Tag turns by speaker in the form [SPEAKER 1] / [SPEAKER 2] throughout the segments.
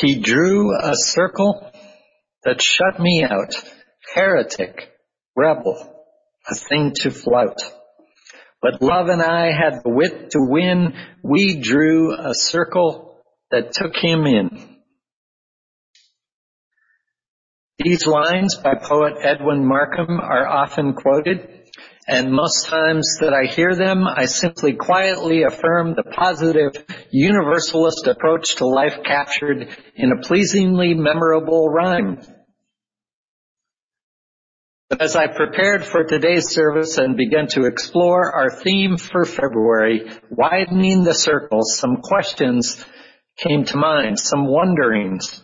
[SPEAKER 1] He drew a circle that shut me out, heretic, rebel, a thing to flout. But love and I had the wit to win. We drew a circle that took him in. These lines by poet Edwin Markham are often quoted, and most times that I hear them, I simply quietly affirm the positive universalist approach to life captured in a pleasingly memorable rhyme. But as I prepared for today's service and began to explore our theme for February, widening the circle, some questions came to mind, some wonderings.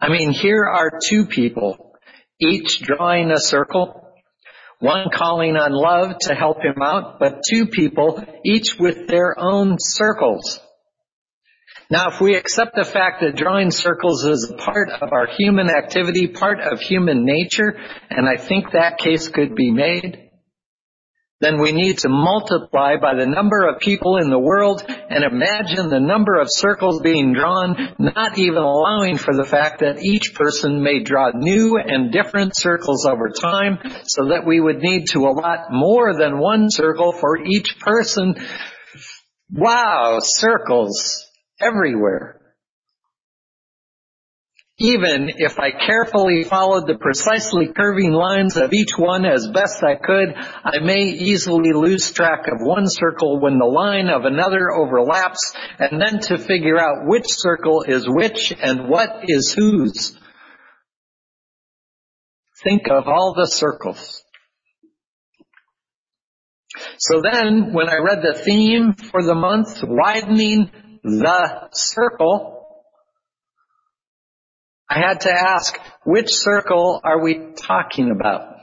[SPEAKER 1] I mean, here are two people, each drawing a circle, one calling on love to help him out, but two people, each with their own circles. Now, if we accept the fact that drawing circles is a part of our human activity, part of human nature, and I think that case could be made, then we need to multiply by the number of people in the world and imagine the number of circles being drawn, not even allowing for the fact that each person may draw new and different circles over time, so that we would need to allot more than one circle for each person. Wow, circles everywhere. Even if I carefully followed the precisely curving lines of each one as best I could, I may easily lose track of one circle when the line of another overlaps, and then to figure out which circle is which and what is whose. Think of all the circles. So then, when I read the theme for the month, widening the circle, I had to ask, which circle are we talking about?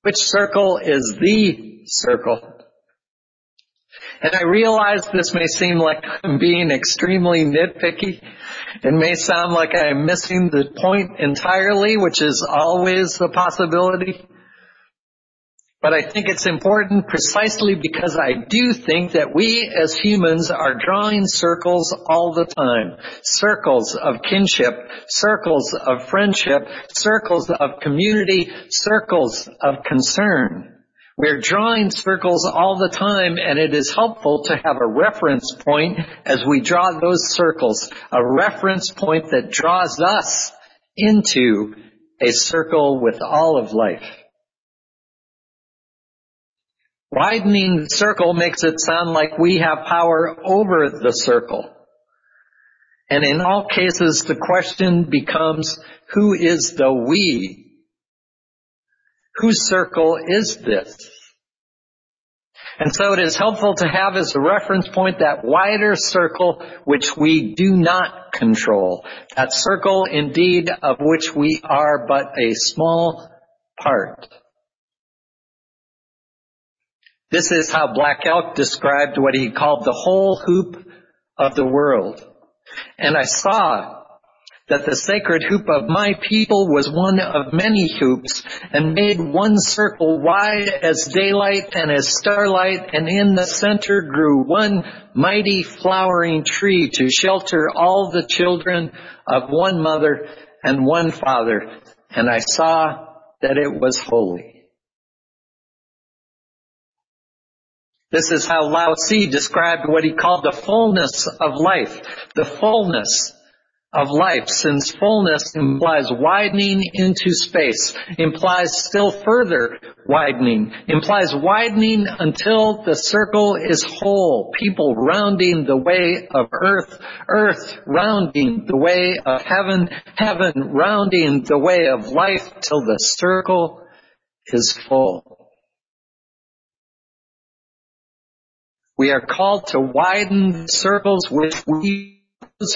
[SPEAKER 1] Which circle is the circle? And I realize this may seem like I'm being extremely nitpicky. It may sound like I'm missing the point entirely, which is always a possibility. But I think it's important precisely because I do think that we as humans are drawing circles all the time. Circles of kinship, circles of friendship, circles of community, circles of concern. We're drawing circles all the time and it is helpful to have a reference point as we draw those circles. A reference point that draws us into a circle with all of life. Widening the circle makes it sound like we have power over the circle. And in all cases, the question becomes, who is the we? Whose circle is this? And so it is helpful to have as a reference point that wider circle which we do not control. That circle indeed of which we are but a small part. This is how Black Elk described what he called the whole hoop of the world. And I saw that the sacred hoop of my people was one of many hoops and made one circle wide as daylight and as starlight and in the center grew one mighty flowering tree to shelter all the children of one mother and one father. And I saw that it was holy. This is how Lao Tzu described what he called the fullness of life. The fullness of life, since fullness implies widening into space, implies still further widening, implies widening until the circle is whole, people rounding the way of earth, earth rounding the way of heaven, heaven rounding the way of life till the circle is full. We are called to widen the circles we,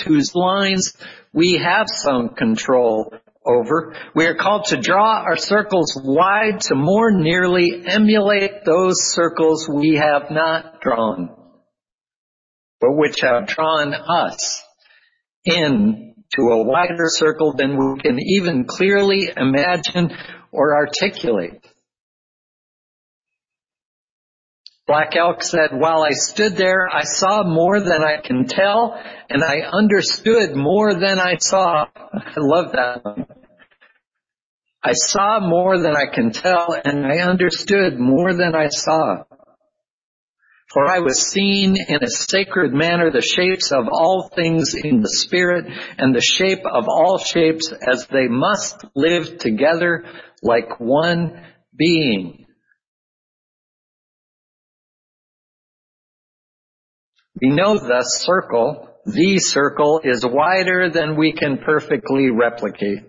[SPEAKER 1] whose lines we have some control over. We are called to draw our circles wide to more nearly emulate those circles we have not drawn, but which have drawn us in to a wider circle than we can even clearly imagine or articulate. Black Elk said, while I stood there, I saw more than I can tell, and I understood more than I saw. I love that one. I saw more than I can tell, and I understood more than I saw. For I was seeing in a sacred manner the shapes of all things in the Spirit, and the shape of all shapes as they must live together like one being. We know the circle, the circle, is wider than we can perfectly replicate.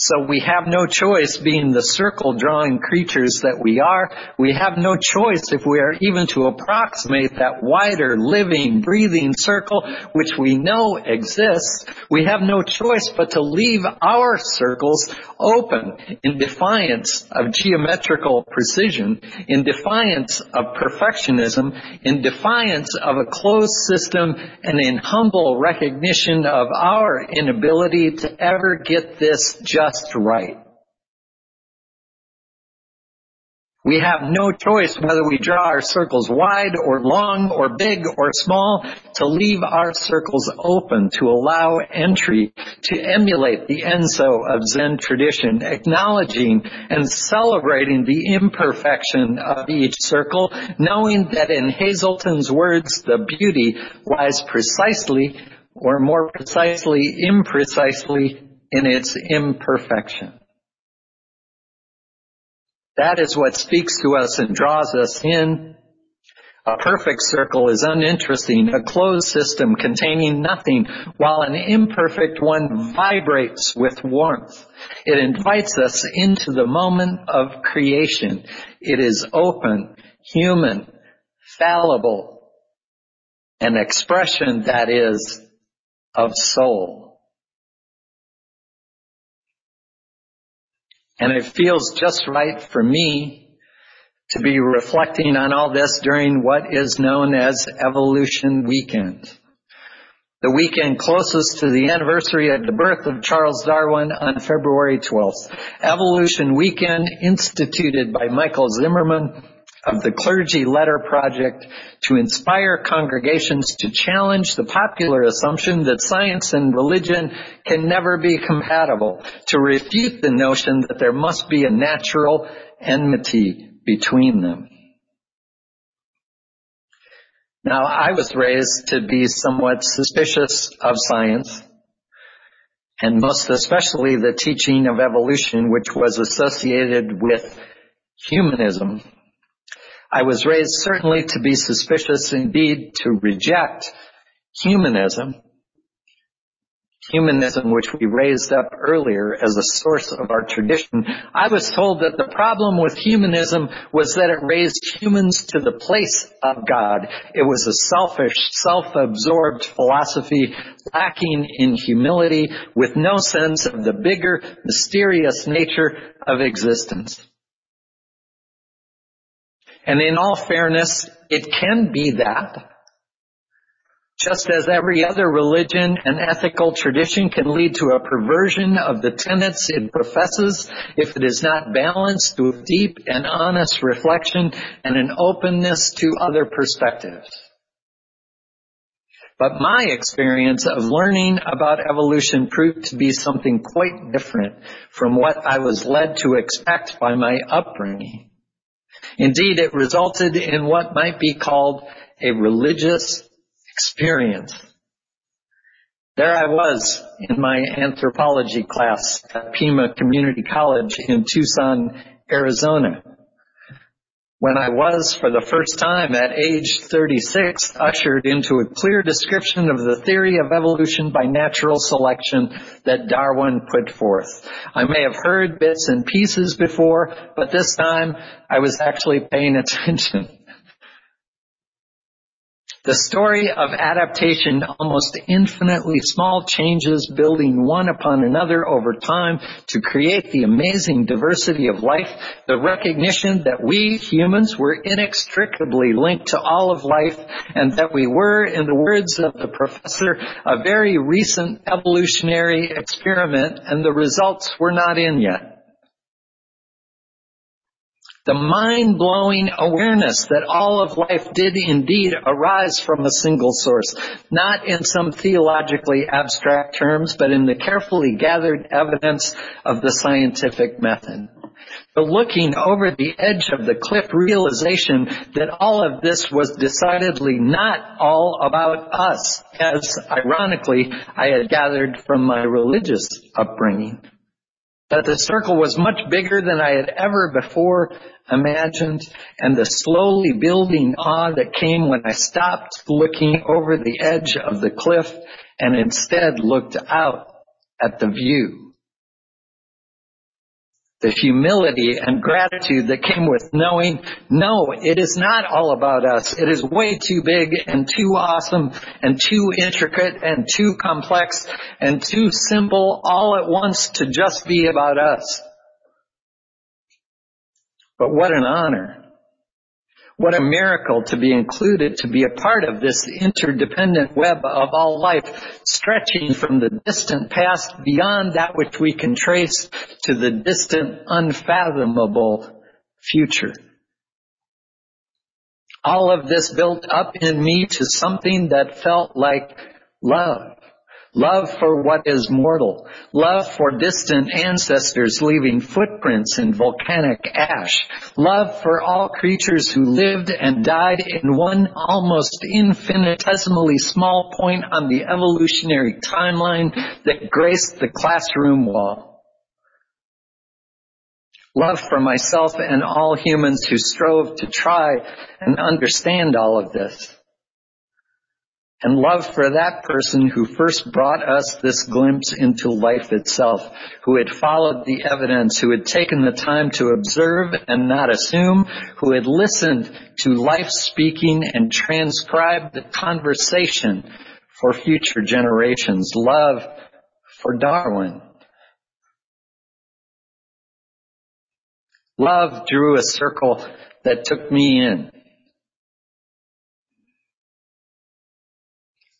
[SPEAKER 1] So we have no choice being the circle drawing creatures that we are. We have no choice if we are even to approximate that wider living, breathing circle which we know exists. We have no choice but to leave our circles open in defiance of geometrical precision, in defiance of perfectionism, in defiance of a closed system, and in humble recognition of our inability to ever get this just just right. We have no choice whether we draw our circles wide or long or big or small to leave our circles open to allow entry to emulate the Enso of Zen tradition, acknowledging and celebrating the imperfection of each circle, knowing that in Hazelden's words, the beauty lies precisely or more precisely, imprecisely in its imperfection. That is what speaks to us and draws us in. A perfect circle is uninteresting, a closed system containing nothing, while an imperfect one vibrates with warmth. It invites us into the moment of creation. It is open, human, fallible, an expression that is of soul. And it feels just right for me to be reflecting on all this during what is known as Evolution Weekend. The weekend closest to the anniversary of the birth of Charles Darwin on February 12th. Evolution Weekend instituted by Michael Zimmerman of the Clergy Letter Project to inspire congregations to challenge the popular assumption that science and religion can never be compatible, to refute the notion that there must be a natural enmity between them. Now, I was raised to be somewhat suspicious of science, and most especially the teaching of evolution, which was associated with humanism I was raised certainly to be suspicious, indeed to reject humanism, humanism which we raised up earlier as a source of our tradition. I was told that the problem with humanism was that it raised humans to the place of God. It was a selfish, self-absorbed philosophy lacking in humility with no sense of the bigger, mysterious nature of existence. And in all fairness, it can be that. Just as every other religion and ethical tradition can lead to a perversion of the tenets it professes if it is not balanced with deep and honest reflection and an openness to other perspectives. But my experience of learning about evolution proved to be something quite different from what I was led to expect by my upbringing. Indeed, it resulted in what might be called a religious experience. There I was in my anthropology class at Pima Community College in Tucson, Arizona when I was, for the first time at age 36, ushered into a clear description of the theory of evolution by natural selection that Darwin put forth. I may have heard bits and pieces before, but this time I was actually paying attention. The story of adaptation, almost infinitely small changes building one upon another over time to create the amazing diversity of life, the recognition that we humans were inextricably linked to all of life and that we were, in the words of the professor, a very recent evolutionary experiment and the results were not in yet. The mind-blowing awareness that all of life did indeed arise from a single source, not in some theologically abstract terms, but in the carefully gathered evidence of the scientific method. The looking over the edge of the cliff realization that all of this was decidedly not all about us, as ironically I had gathered from my religious upbringing. That the circle was much bigger than I had ever before imagined, and the slowly building awe that came when I stopped looking over the edge of the cliff and instead looked out at the view the humility and gratitude that came with knowing, no, it is not all about us. It is way too big and too awesome and too intricate and too complex and too simple all at once to just be about us. But what an honor. What a miracle to be included, to be a part of this interdependent web of all life, stretching from the distant past beyond that which we can trace to the distant, unfathomable future. All of this built up in me to something that felt like love love for what is mortal, love for distant ancestors leaving footprints in volcanic ash, love for all creatures who lived and died in one almost infinitesimally small point on the evolutionary timeline that graced the classroom wall. Love for myself and all humans who strove to try and understand all of this and love for that person who first brought us this glimpse into life itself, who had followed the evidence, who had taken the time to observe and not assume, who had listened to life speaking and transcribed the conversation for future generations. Love for Darwin. Love drew a circle that took me in.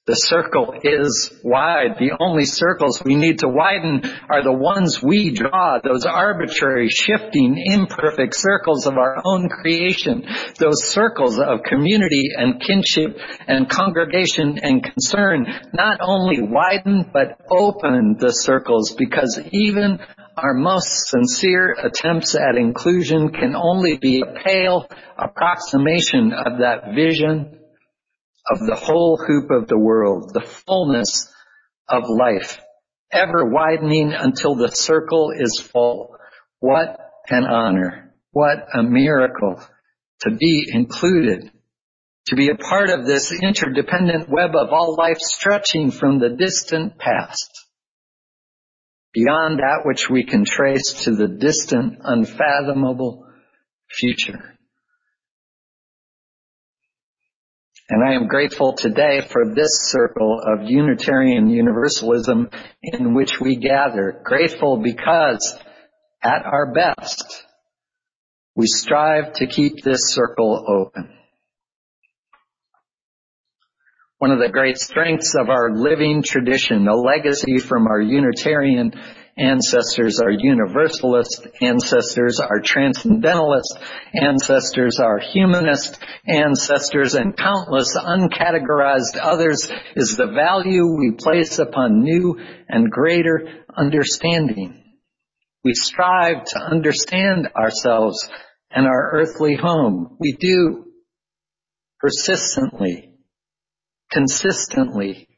[SPEAKER 1] The circle is wide. The only circles we need to widen are the ones we draw, those arbitrary, shifting, imperfect circles of our own creation, those circles of community and kinship and congregation and concern, not only widen but open the circles because even our most sincere attempts at inclusion can only be a pale approximation of that vision of the whole hoop of the world, the fullness of life, ever widening until the circle is full. What an honor. What a miracle to be included, to be a part of this interdependent web of all life stretching from the distant past beyond that which we can trace to the distant, unfathomable future. And I am grateful today for this circle of Unitarian Universalism in which we gather. Grateful because at our best, we strive to keep this circle open. One of the great strengths of our living tradition, a legacy from our Unitarian ancestors, our universalist ancestors, our transcendentalist ancestors, our humanist ancestors, and countless uncategorized others is the value we place upon new and greater understanding. We strive to understand ourselves and our earthly home. We do persistently, consistently,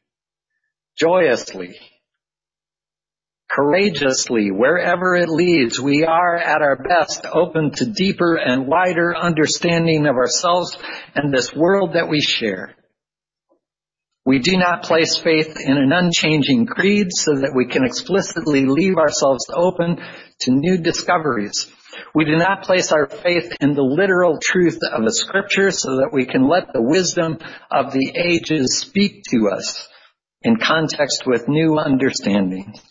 [SPEAKER 1] joyously, courageously wherever it leads. We are at our best open to deeper and wider understanding of ourselves and this world that we share. We do not place faith in an unchanging creed so that we can explicitly leave ourselves open to new discoveries. We do not place our faith in the literal truth of a scripture so that we can let the wisdom of the ages speak to us in context with new understandings.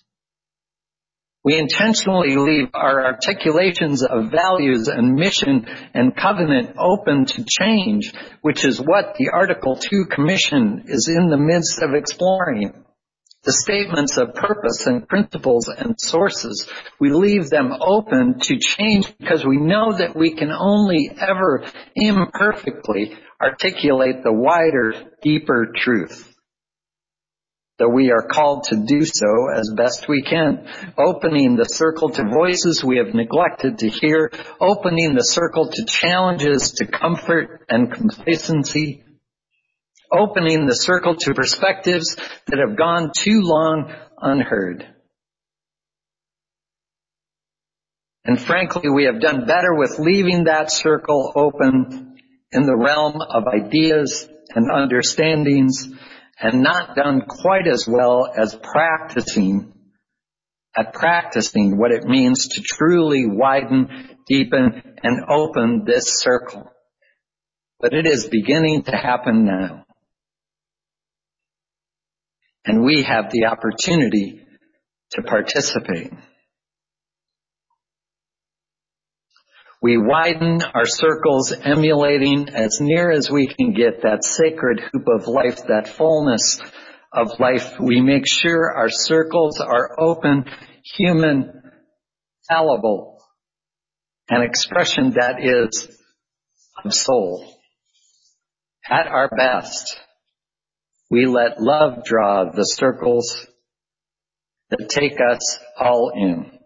[SPEAKER 1] We intentionally leave our articulations of values and mission and covenant open to change, which is what the Article 2 Commission is in the midst of exploring. The statements of purpose and principles and sources, we leave them open to change because we know that we can only ever imperfectly articulate the wider, deeper truth. Though we are called to do so as best we can, opening the circle to voices we have neglected to hear, opening the circle to challenges, to comfort and complacency, opening the circle to perspectives that have gone too long unheard. And frankly, we have done better with leaving that circle open in the realm of ideas and understandings and not done quite as well as practicing at practicing what it means to truly widen, deepen, and open this circle. But it is beginning to happen now. And we have the opportunity to participate. We widen our circles, emulating as near as we can get that sacred hoop of life, that fullness of life. We make sure our circles are open, human, fallible, an expression that is of soul. At our best, we let love draw the circles that take us all in.